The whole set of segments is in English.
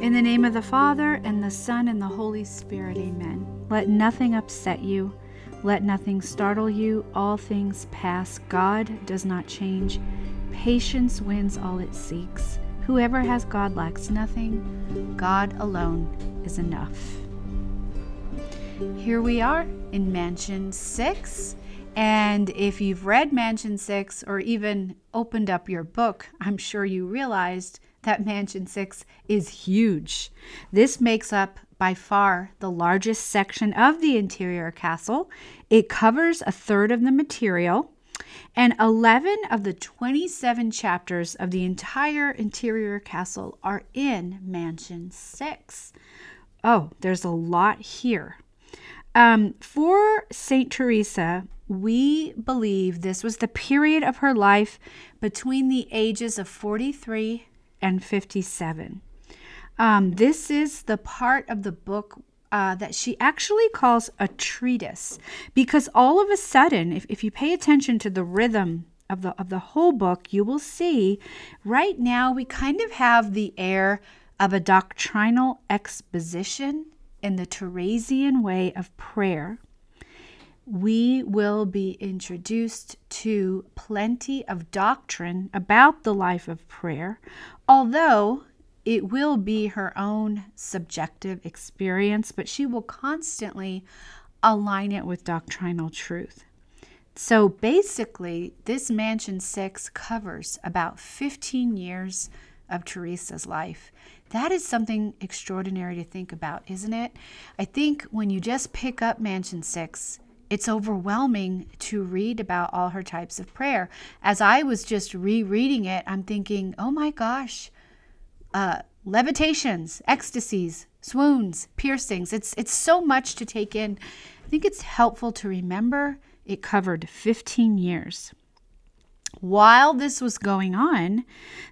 In the name of the Father, and the Son, and the Holy Spirit, amen. Let nothing upset you. Let nothing startle you. All things pass. God does not change. Patience wins all it seeks. Whoever has God lacks nothing. God alone is enough. Here we are in Mansion 6. And if you've read Mansion 6 or even opened up your book, I'm sure you realized that Mansion 6 is huge. This makes up by far the largest section of the interior castle. It covers a third of the material, and 11 of the 27 chapters of the entire interior castle are in Mansion 6. Oh, there's a lot here. Um, for St. Teresa, we believe this was the period of her life between the ages of 43 and 57. Um, this is the part of the book uh, that she actually calls a treatise because all of a sudden, if, if you pay attention to the rhythm of the, of the whole book, you will see right now we kind of have the air of a doctrinal exposition in the Teresian way of prayer we will be introduced to plenty of doctrine about the life of prayer, although it will be her own subjective experience, but she will constantly align it with doctrinal truth. So basically, this Mansion 6 covers about 15 years of Teresa's life. That is something extraordinary to think about, isn't it? I think when you just pick up Mansion 6, it's overwhelming to read about all her types of prayer. As I was just rereading it, I'm thinking, oh my gosh, uh, levitations, ecstasies, swoons, piercings. It's it's so much to take in. I think it's helpful to remember it covered 15 years. While this was going on,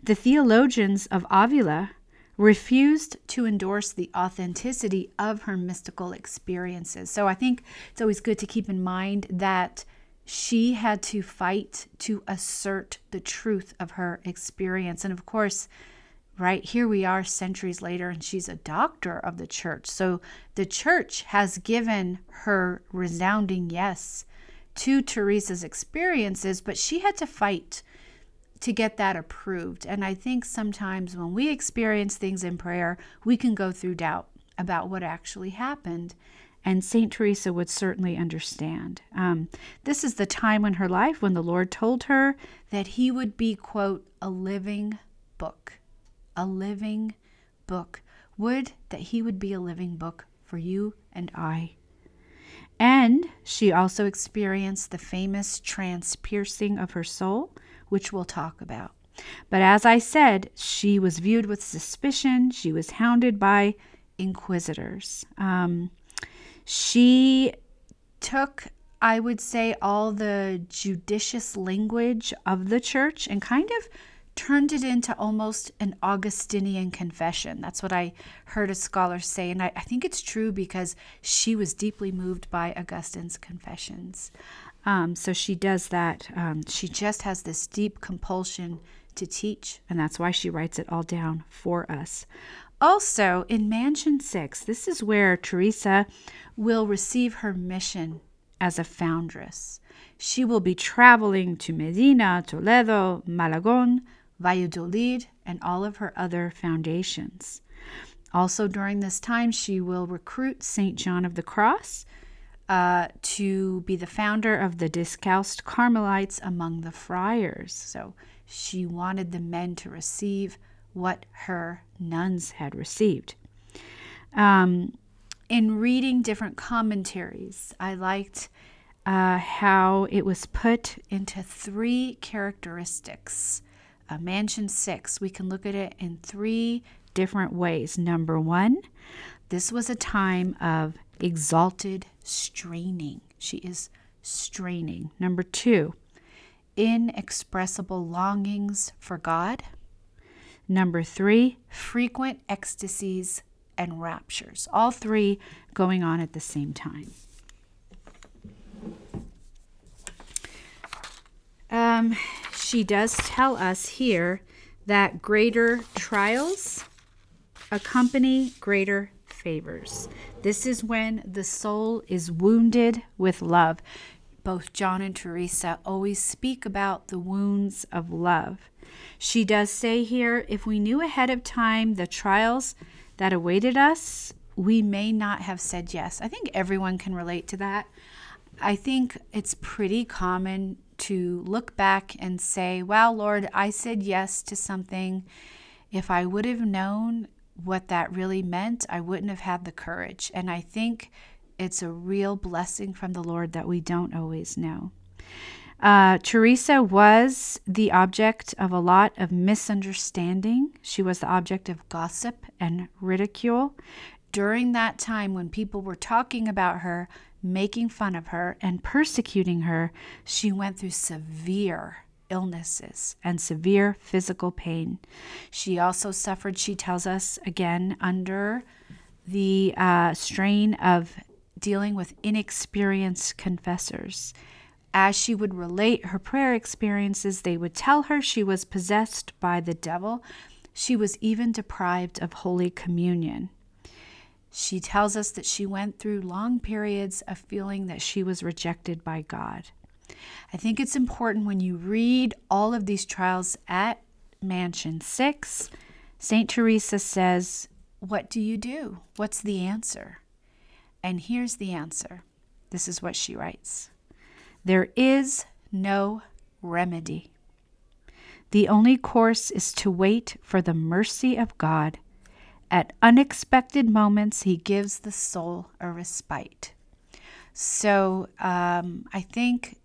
the theologians of Avila refused to endorse the authenticity of her mystical experiences. So I think it's always good to keep in mind that she had to fight to assert the truth of her experience. And of course, right here we are centuries later, and she's a doctor of the church. So the church has given her resounding yes to Teresa's experiences, but she had to fight to get that approved. And I think sometimes when we experience things in prayer, we can go through doubt about what actually happened. And St. Teresa would certainly understand. Um, this is the time in her life when the Lord told her that he would be, quote, a living book. A living book. Would that he would be a living book for you and I. And she also experienced the famous transpiercing of her soul, which we'll talk about. But as I said, she was viewed with suspicion. She was hounded by inquisitors. Um, she took, I would say, all the judicious language of the church and kind of turned it into almost an Augustinian confession. That's what I heard a scholar say. And I, I think it's true because she was deeply moved by Augustine's confessions. Um, so she does that. Um, she just has this deep compulsion to teach, and that's why she writes it all down for us. Also, in Mansion 6, this is where Teresa will receive her mission as a foundress. She will be traveling to Medina, Toledo, Malagon, Valladolid, and all of her other foundations. Also, during this time, she will recruit St. John of the Cross uh, to be the founder of the Discalced Carmelites among the friars. So she wanted the men to receive what her nuns had received. Um, in reading different commentaries, I liked uh, how it was put into three characteristics. Mansion six, we can look at it in three different ways. Number one, this was a time of exalted straining. She is straining. Number two, inexpressible longings for God. Number three, frequent ecstasies and raptures. All three going on at the same time. Um, she does tell us here that greater trials accompany greater favors. This is when the soul is wounded with love. Both John and Teresa always speak about the wounds of love. She does say here if we knew ahead of time the trials that awaited us, we may not have said yes. I think everyone can relate to that. I think it's pretty common to look back and say, Wow, Lord, I said yes to something. If I would have known what that really meant, I wouldn't have had the courage. And I think it's a real blessing from the Lord that we don't always know. Uh, Teresa was the object of a lot of misunderstanding. She was the object of gossip and ridicule. During that time when people were talking about her, making fun of her, and persecuting her, she went through severe illnesses and severe physical pain. She also suffered, she tells us again, under the uh, strain of dealing with inexperienced confessors. As she would relate her prayer experiences, they would tell her she was possessed by the devil. She was even deprived of Holy Communion. She tells us that she went through long periods of feeling that she was rejected by God. I think it's important when you read all of these trials at Mansion 6, St. Teresa says, What do you do? What's the answer? And here's the answer. This is what she writes There is no remedy. The only course is to wait for the mercy of God at unexpected moments, He gives the soul a respite. So um, I think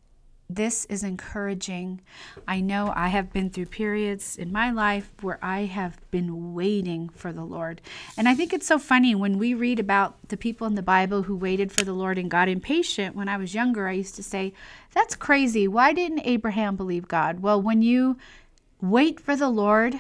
this is encouraging. I know I have been through periods in my life where I have been waiting for the Lord. And I think it's so funny when we read about the people in the Bible who waited for the Lord and got impatient. When I was younger, I used to say, That's crazy. Why didn't Abraham believe God? Well, when you wait for the Lord,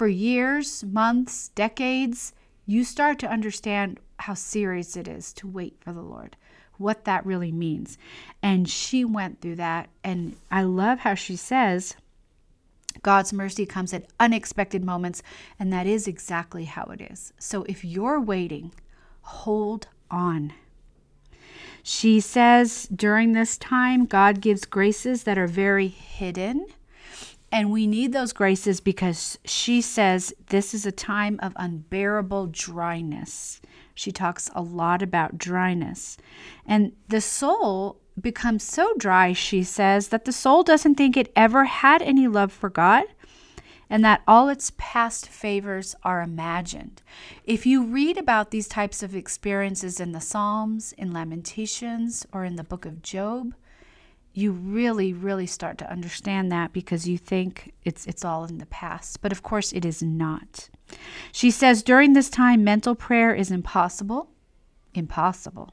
for years, months, decades, you start to understand how serious it is to wait for the Lord, what that really means. And she went through that. And I love how she says, God's mercy comes at unexpected moments, and that is exactly how it is. So if you're waiting, hold on. She says during this time, God gives graces that are very hidden and we need those graces because she says this is a time of unbearable dryness. She talks a lot about dryness. And the soul becomes so dry, she says, that the soul doesn't think it ever had any love for God and that all its past favors are imagined. If you read about these types of experiences in the Psalms, in Lamentations, or in the book of Job, you really really start to understand that because you think it's it's all in the past. But of course it is not. She says during this time mental prayer is impossible impossible.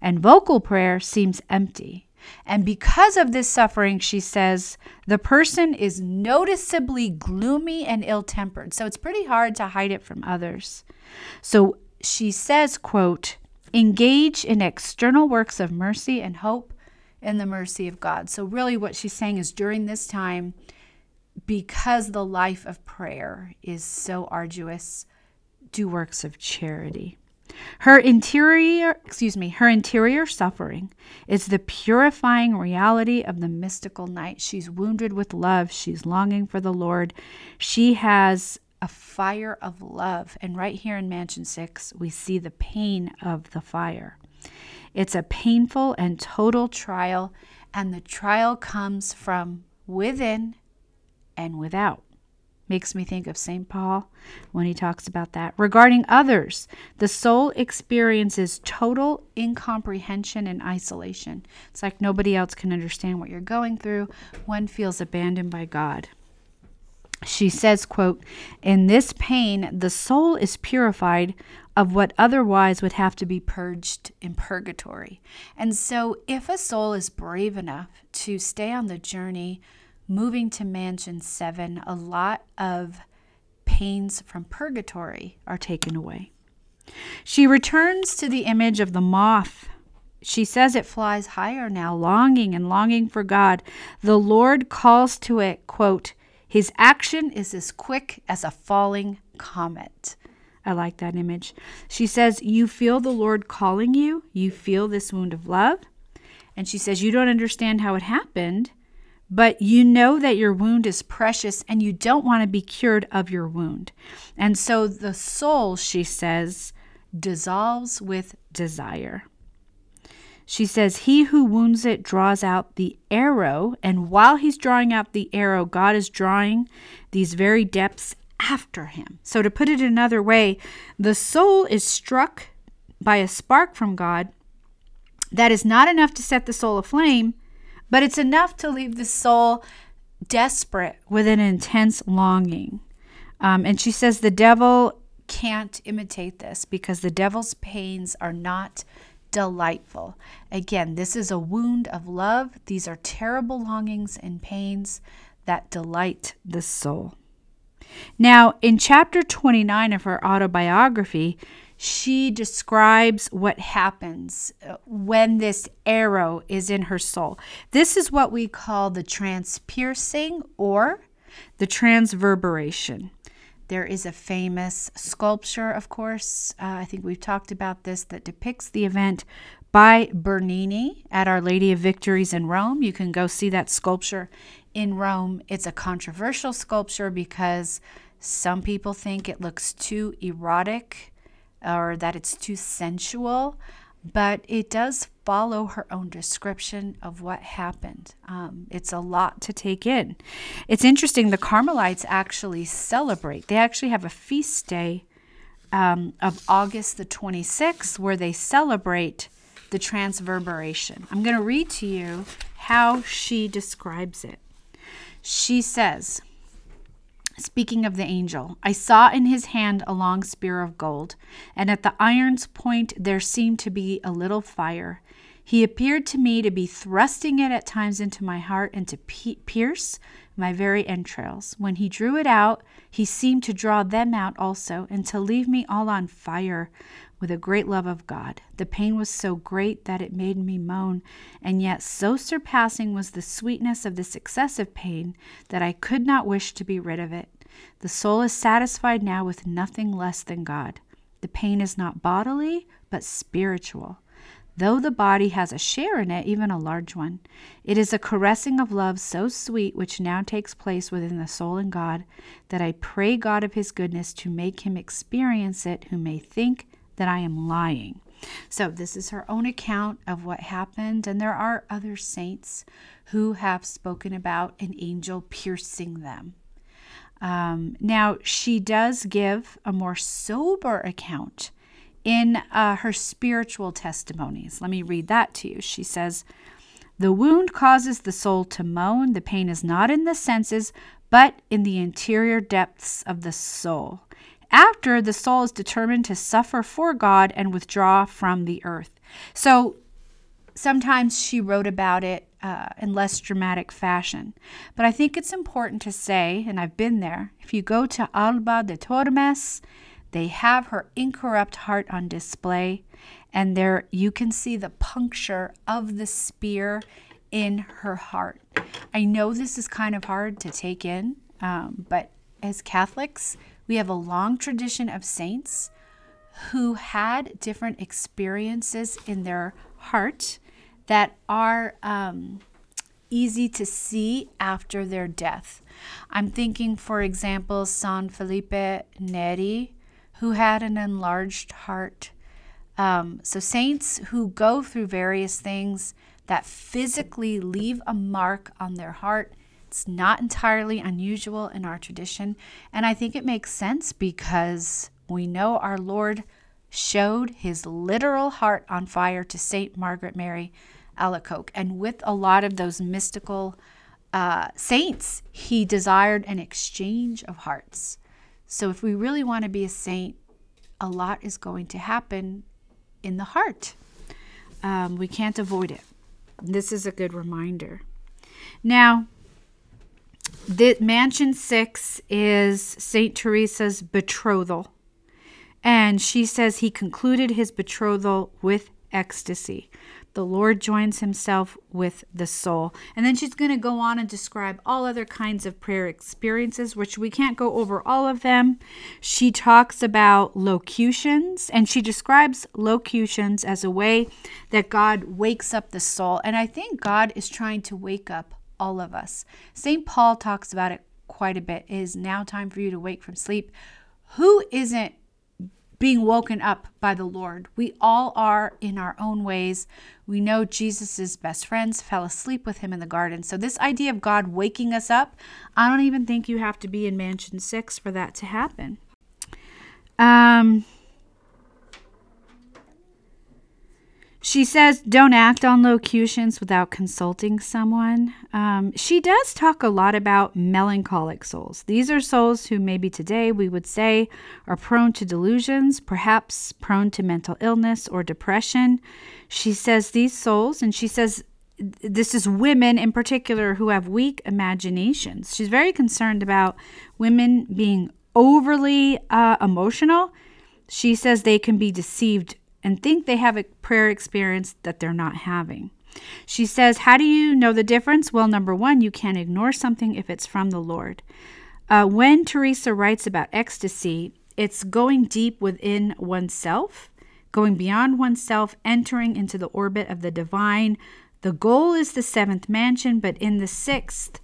And vocal prayer seems empty. And because of this suffering she says the person is noticeably gloomy and ill-tempered. So it's pretty hard to hide it from others. So she says quote engage in external works of mercy and hope in the mercy of God. So, really, what she's saying is during this time, because the life of prayer is so arduous, do works of charity. Her interior, excuse me, her interior suffering is the purifying reality of the mystical night. She's wounded with love. She's longing for the Lord. She has a fire of love. And right here in Mansion 6, we see the pain of the fire. It's a painful and total trial, and the trial comes from within and without. Makes me think of St. Paul when he talks about that. Regarding others, the soul experiences total incomprehension and isolation. It's like nobody else can understand what you're going through. One feels abandoned by God she says quote in this pain the soul is purified of what otherwise would have to be purged in purgatory and so if a soul is brave enough to stay on the journey moving to mansion 7 a lot of pains from purgatory are taken away she returns to the image of the moth she says it flies higher now, longing and longing for God. The Lord calls to it, quote, His action is as quick as a falling comet. I like that image. She says, You feel the Lord calling you. You feel this wound of love. And she says, You don't understand how it happened, but you know that your wound is precious and you don't want to be cured of your wound. And so the soul, she says, dissolves with desire. She says, He who wounds it draws out the arrow. And while he's drawing out the arrow, God is drawing these very depths after him. So, to put it another way, the soul is struck by a spark from God that is not enough to set the soul aflame, but it's enough to leave the soul desperate with an intense longing. Um, and she says the devil can't imitate this because the devil's pains are not delightful. Again, this is a wound of love. These are terrible longings and pains that delight the soul. Now, in chapter 29 of her autobiography, she describes what happens uh, when this arrow is in her soul. This is what we call the transpiercing or the transverberation. There is a famous sculpture, of course, uh, I think we've talked about this, that depicts the event by Bernini at Our Lady of Victories in Rome. You can go see that sculpture in Rome. It's a controversial sculpture because some people think it looks too erotic or that it's too sensual but it does follow her own description of what happened. Um, it's a lot to take in. It's interesting, the Carmelites actually celebrate, they actually have a feast day um, of August the 26th where they celebrate the transverberation. I'm going to read to you how she describes it. She says, Speaking of the angel, I saw in his hand a long spear of gold, and at the iron's point there seemed to be a little fire. He appeared to me to be thrusting it at times into my heart and to pierce my very entrails. When he drew it out, he seemed to draw them out also, and to leave me all on fire with a great love of God. The pain was so great that it made me moan, and yet so surpassing was the sweetness of this excessive pain that I could not wish to be rid of it. The soul is satisfied now with nothing less than God. The pain is not bodily, but spiritual. Though the body has a share in it, even a large one, it is a caressing of love so sweet which now takes place within the soul and God that I pray God of His goodness to make him experience it who may think that I am lying. So, this is her own account of what happened, and there are other saints who have spoken about an angel piercing them. Um, now, she does give a more sober account in uh, her spiritual testimonies. Let me read that to you. She says, The wound causes the soul to moan. The pain is not in the senses, but in the interior depths of the soul after the soul is determined to suffer for God and withdraw from the earth. So sometimes she wrote about it uh, in less dramatic fashion. But I think it's important to say, and I've been there, if you go to Alba de Tormes, they have her incorrupt heart on display, and there you can see the puncture of the spear in her heart. I know this is kind of hard to take in, um, but as Catholics, we have a long tradition of saints who had different experiences in their heart that are um, easy to see after their death. I'm thinking, for example, San Felipe Neri, who had an enlarged heart. Um, so, saints who go through various things that physically leave a mark on their heart it's not entirely unusual in our tradition. And I think it makes sense because we know our Lord showed his literal heart on fire to St. Margaret Mary Alacoque. And with a lot of those mystical uh, saints, he desired an exchange of hearts. So if we really want to be a saint, a lot is going to happen in the heart. Um, we can't avoid it. This is a good reminder. Now, the mansion six is Saint Teresa's betrothal. And she says he concluded his betrothal with ecstasy. the Lord joins himself with the soul. And then she's going to go on and describe all other kinds of prayer experiences, which we can't go over all of them. She talks about locutions and she describes locutions as a way that God wakes up the soul. And I think God is trying to wake up all of us. St. Paul talks about it quite a bit. It is now time for you to wake from sleep. Who isn't being woken up by the Lord. We all are in our own ways. We know Jesus' best friends fell asleep with him in the garden. So, this idea of God waking us up, I don't even think you have to be in Mansion 6 for that to happen. Um, She says, don't act on locutions without consulting someone. Um, she does talk a lot about melancholic souls. These are souls who maybe today we would say are prone to delusions, perhaps prone to mental illness or depression. She says these souls, and she says this is women in particular who have weak imaginations. She's very concerned about women being overly uh, emotional. She says they can be deceived and think they have a prayer experience that they're not having. She says, How do you know the difference? Well, number one, you can't ignore something if it's from the Lord. Uh, when Teresa writes about ecstasy, it's going deep within oneself, going beyond oneself, entering into the orbit of the divine. The goal is the seventh mansion, but in the sixth,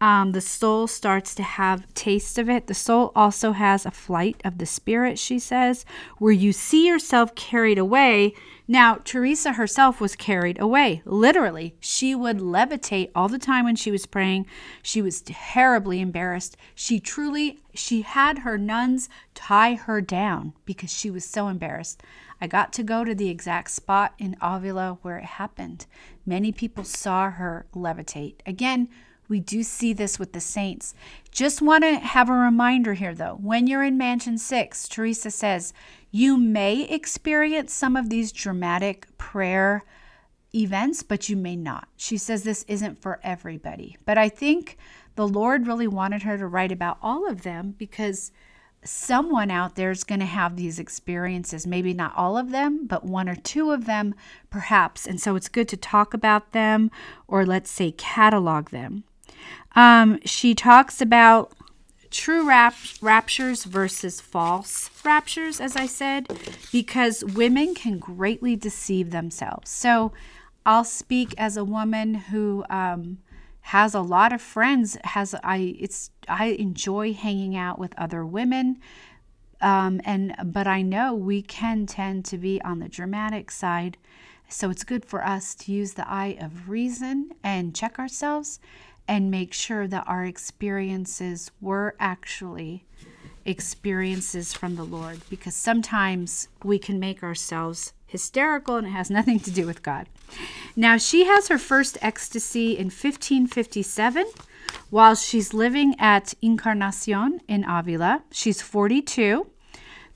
um, the soul starts to have taste of it. The soul also has a flight of the spirit, she says, where you see yourself carried away. Now, Teresa herself was carried away, literally. She would levitate all the time when she was praying. She was terribly embarrassed. She truly, she had her nuns tie her down because she was so embarrassed. I got to go to the exact spot in Avila where it happened. Many people saw her levitate. Again, we do see this with the saints. Just want to have a reminder here, though. When you're in Mansion 6, Teresa says, you may experience some of these dramatic prayer events, but you may not. She says this isn't for everybody. But I think the Lord really wanted her to write about all of them because someone out there is going to have these experiences. Maybe not all of them, but one or two of them, perhaps. And so it's good to talk about them or let's say catalog them. Um, she talks about true rap- raptures versus false raptures, as I said, because women can greatly deceive themselves. So I'll speak as a woman who um, has a lot of friends. Has I? It's I enjoy hanging out with other women. Um, and but I know we can tend to be on the dramatic side, so it's good for us to use the eye of reason and check ourselves and make sure that our experiences were actually experiences from the Lord because sometimes we can make ourselves hysterical and it has nothing to do with God. Now, she has her first ecstasy in 1557 while she's living at Encarnacion in Avila. She's 42.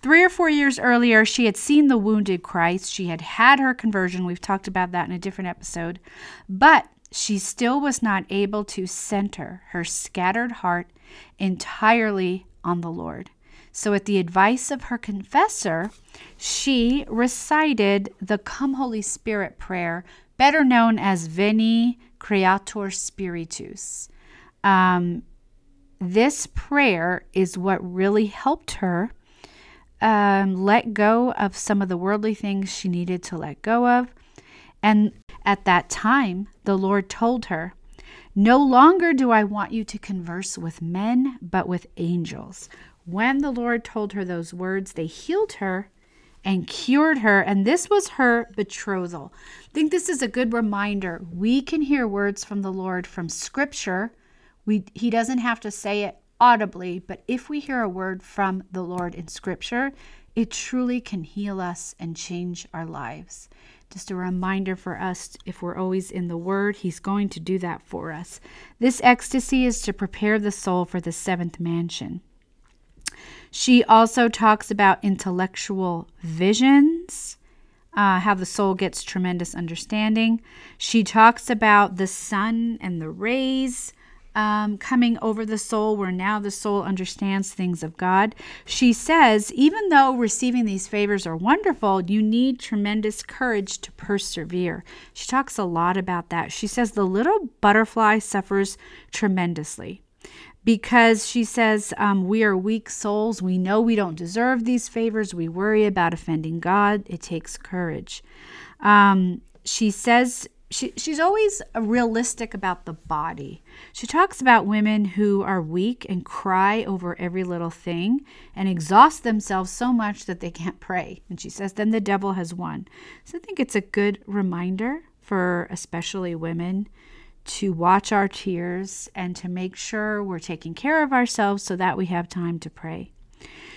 Three or four years earlier, she had seen the wounded Christ. She had had her conversion. We've talked about that in a different episode. But she still was not able to center her scattered heart entirely on the Lord. So, at the advice of her confessor, she recited the Come Holy Spirit prayer, better known as Veni Creator Spiritus. Um, this prayer is what really helped her um, let go of some of the worldly things she needed to let go of. And at that time, the Lord told her, No longer do I want you to converse with men, but with angels. When the Lord told her those words, they healed her and cured her. And this was her betrothal. I think this is a good reminder. We can hear words from the Lord from Scripture. We, he doesn't have to say it audibly, but if we hear a word from the Lord in Scripture, it truly can heal us and change our lives. Just a reminder for us if we're always in the Word, He's going to do that for us. This ecstasy is to prepare the soul for the seventh mansion. She also talks about intellectual visions, uh, how the soul gets tremendous understanding. She talks about the sun and the rays. Um, coming over the soul, where now the soul understands things of God. She says, even though receiving these favors are wonderful, you need tremendous courage to persevere. She talks a lot about that. She says, the little butterfly suffers tremendously because she says um, we are weak souls. We know we don't deserve these favors. We worry about offending God. It takes courage. Um, she says she, she's always realistic about the body. She talks about women who are weak and cry over every little thing and exhaust themselves so much that they can't pray. And she says, then the devil has won. So I think it's a good reminder for especially women to watch our tears and to make sure we're taking care of ourselves so that we have time to pray.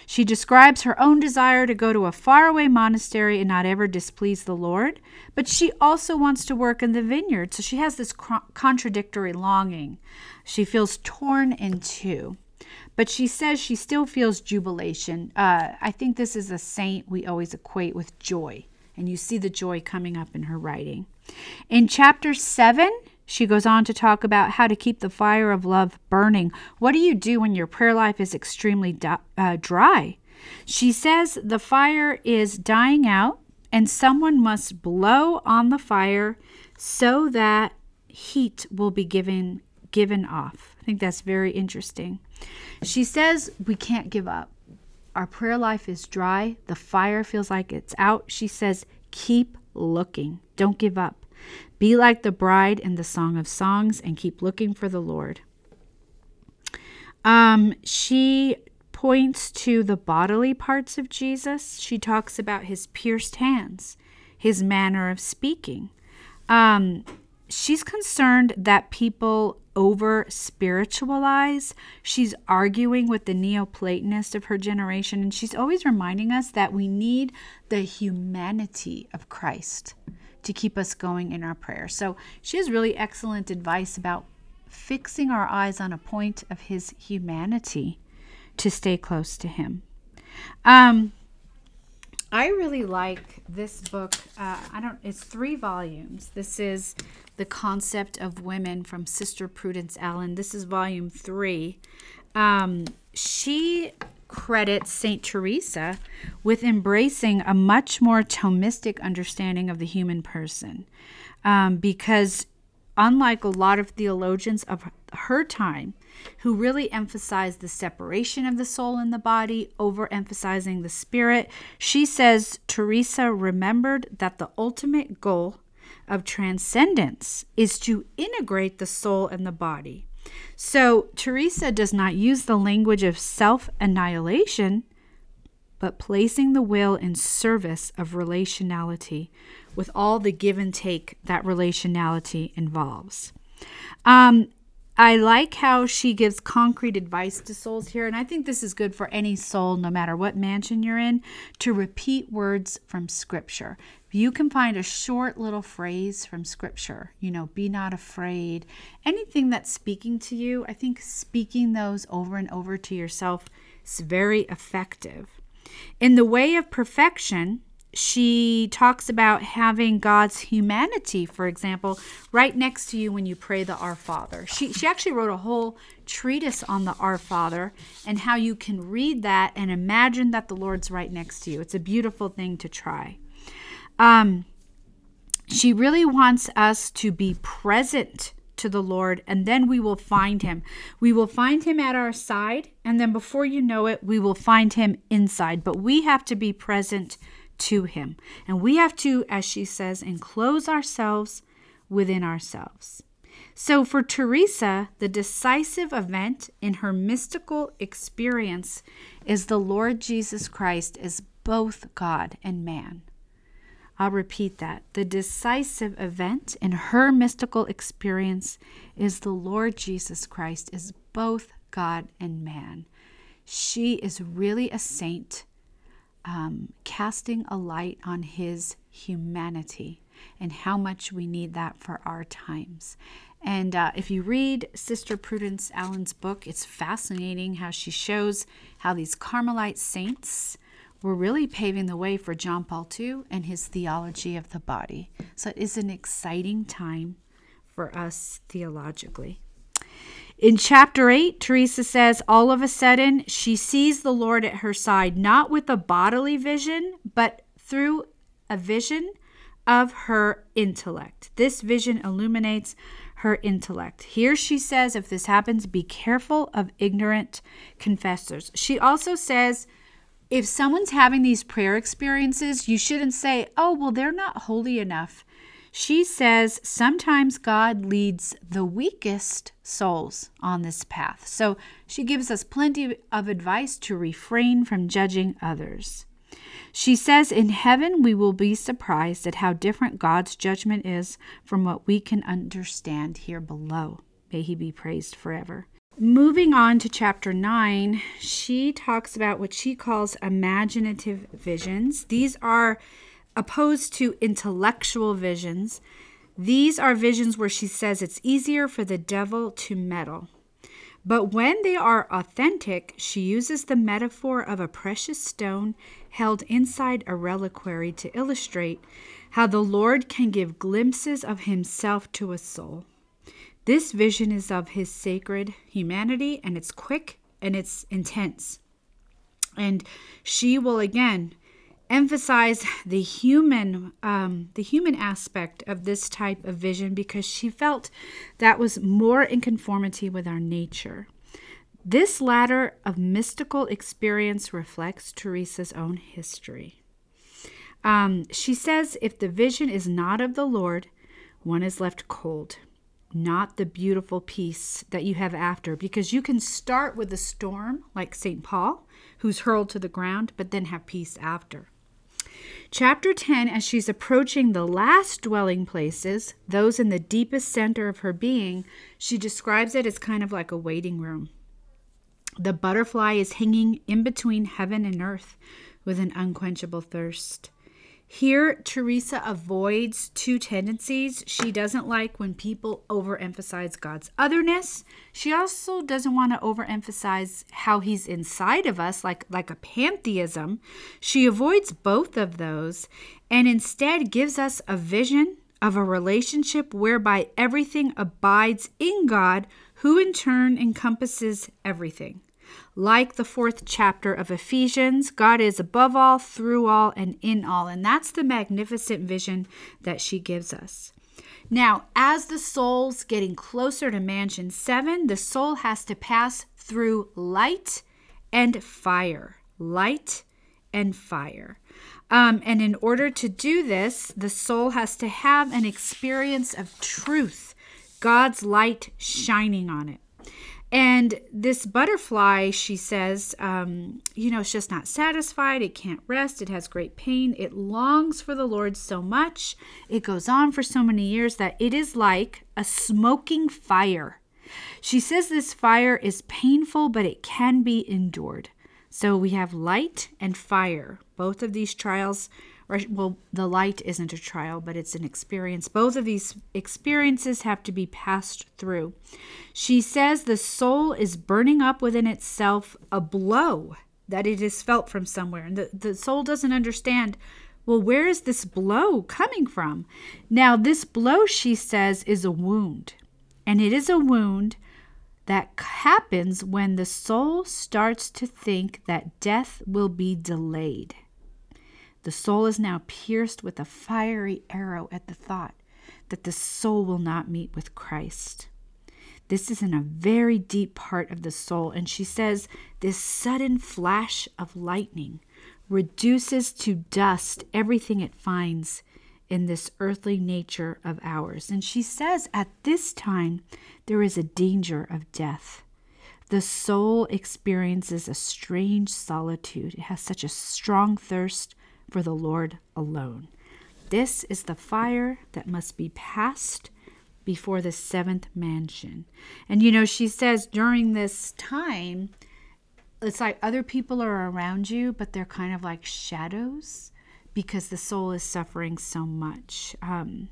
She describes her own desire to go to a faraway monastery and not ever displease the Lord, but she also wants to work in the vineyard. So she has this contradictory longing. She feels torn in two, but she says she still feels jubilation. Uh, I think this is a saint we always equate with joy, and you see the joy coming up in her writing. In chapter 7, she goes on to talk about how to keep the fire of love burning. What do you do when your prayer life is extremely uh, dry? She says the fire is dying out and someone must blow on the fire so that heat will be given given off. I think that's very interesting. She says we can't give up. Our prayer life is dry. The fire feels like it's out. She says keep looking. Don't give up. Be like the bride in the Song of Songs and keep looking for the Lord. Um, she points to the bodily parts of Jesus. She talks about his pierced hands, his manner of speaking. Um, she's concerned that people over spiritualize. She's arguing with the Neoplatonist of her generation, and she's always reminding us that we need the humanity of Christ to keep us going in our prayer. So she has really excellent advice about fixing our eyes on a point of his humanity to stay close to him. Um, I really like this book. Uh, I don't. It's three volumes. This is the concept of women from Sister Prudence Allen. This is volume three. Um, she credits St. Teresa with embracing a much more Thomistic understanding of the human person. Um, because, unlike a lot of theologians of her time, who really emphasized the separation of the soul and the body, overemphasizing the spirit, she says Teresa remembered that the ultimate goal of transcendence is to integrate the soul and the body. So Teresa does not use the language of self annihilation, but placing the will in service of relationality with all the give and take that relationality involves. Um, I like how she gives concrete advice to souls here, and I think this is good for any soul, no matter what mansion you're in, to repeat words from Scripture. You can find a short little phrase from Scripture, you know, be not afraid, anything that's speaking to you, I think speaking those over and over to yourself is very effective. In the way of perfection, she talks about having God's humanity, for example, right next to you when you pray the Our Father. She, she actually wrote a whole treatise on the Our Father and how you can read that and imagine that the Lord's right next to you. It's a beautiful thing to try. Um, she really wants us to be present to the Lord, and then we will find him. We will find him at our side, and then before you know it, we will find him inside. But we have to be present to Him. And we have to, as she says, enclose ourselves within ourselves. So for Teresa, the decisive event in her mystical experience is the Lord Jesus Christ as both God and man. I'll repeat that. The decisive event in her mystical experience is the Lord Jesus Christ is both God and man. She is really a saint um, casting a light on his humanity and how much we need that for our times. And uh, if you read Sister Prudence Allen's book, it's fascinating how she shows how these Carmelite saints were really paving the way for John Paul II and his theology of the body. So it is an exciting time for us theologically. In chapter 8, Teresa says, all of a sudden, she sees the Lord at her side, not with a bodily vision, but through a vision of her intellect. This vision illuminates her intellect. Here she says, if this happens, be careful of ignorant confessors. She also says, if someone's having these prayer experiences, you shouldn't say, oh, well, they're not holy enough. She says sometimes God leads the weakest souls on this path. So she gives us plenty of advice to refrain from judging others. She says, In heaven we will be surprised at how different God's judgment is from what we can understand here below. May he be praised forever. Moving on to chapter 9, she talks about what she calls imaginative visions. These are opposed to intellectual visions. These are visions where she says it's easier for the devil to meddle. But when they are authentic, she uses the metaphor of a precious stone held inside a reliquary to illustrate how the Lord can give glimpses of himself to a soul. This vision is of his sacred humanity and it's quick and it's intense. And she will again emphasize the human um, the human aspect of this type of vision because she felt that was more in conformity with our nature. This ladder of mystical experience reflects Teresa's own history. Um, she says if the vision is not of the Lord, one is left cold, not the beautiful peace that you have after, because you can start with a storm like St. Paul, who's hurled to the ground, but then have peace after. Chapter 10, as she's approaching the last dwelling places, those in the deepest center of her being, she describes it as kind of like a waiting room. The butterfly is hanging in between heaven and earth with an unquenchable thirst. Here, Teresa avoids two tendencies. She doesn't like when people overemphasize God's otherness. She also doesn't want to overemphasize how he's inside of us, like, like a pantheism. She avoids both of those and instead gives us a vision of a relationship whereby everything abides in God, who in turn encompasses everything. Like the fourth chapter of Ephesians, God is above all, through all, and in all. And that's the magnificent vision that she gives us. Now, as the soul's getting closer to mansion seven, the soul has to pass through light and fire. Light and fire. Um, and in order to do this, the soul has to have an experience of truth, God's light shining on it. And this butterfly, she says, um, you know, it's just not satisfied. It can't rest. It has great pain. It longs for the Lord so much. It goes on for so many years that it is like a smoking fire. She says this fire is painful, but it can be endured. So we have light and fire. Both of these trials well, the light isn't a trial, but it's an experience. Both of these experiences have to be passed through. She says the soul is burning up within itself a blow that it is felt from somewhere. And the, the soul doesn't understand, well, where is this blow coming from? Now, this blow, she says, is a wound. And it is a wound that happens when the soul starts to think that death will be delayed. The soul is now pierced with a fiery arrow at the thought that the soul will not meet with Christ. This is in a very deep part of the soul, and she says this sudden flash of lightning reduces to dust everything it finds in this earthly nature of ours. And she says at this time there is a danger of death. The soul experiences a strange solitude. It has such a strong thirst for the Lord alone. This is the fire that must be passed before the seventh mansion. And you know, she says during this time, it's like other people are around you, but they're kind of like shadows because the soul is suffering so much. Um,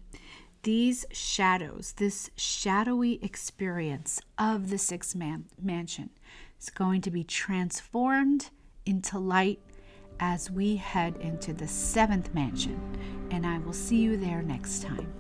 these shadows, this shadowy experience of the sixth man- mansion, is going to be transformed into light as we head into the seventh mansion. And I will see you there next time.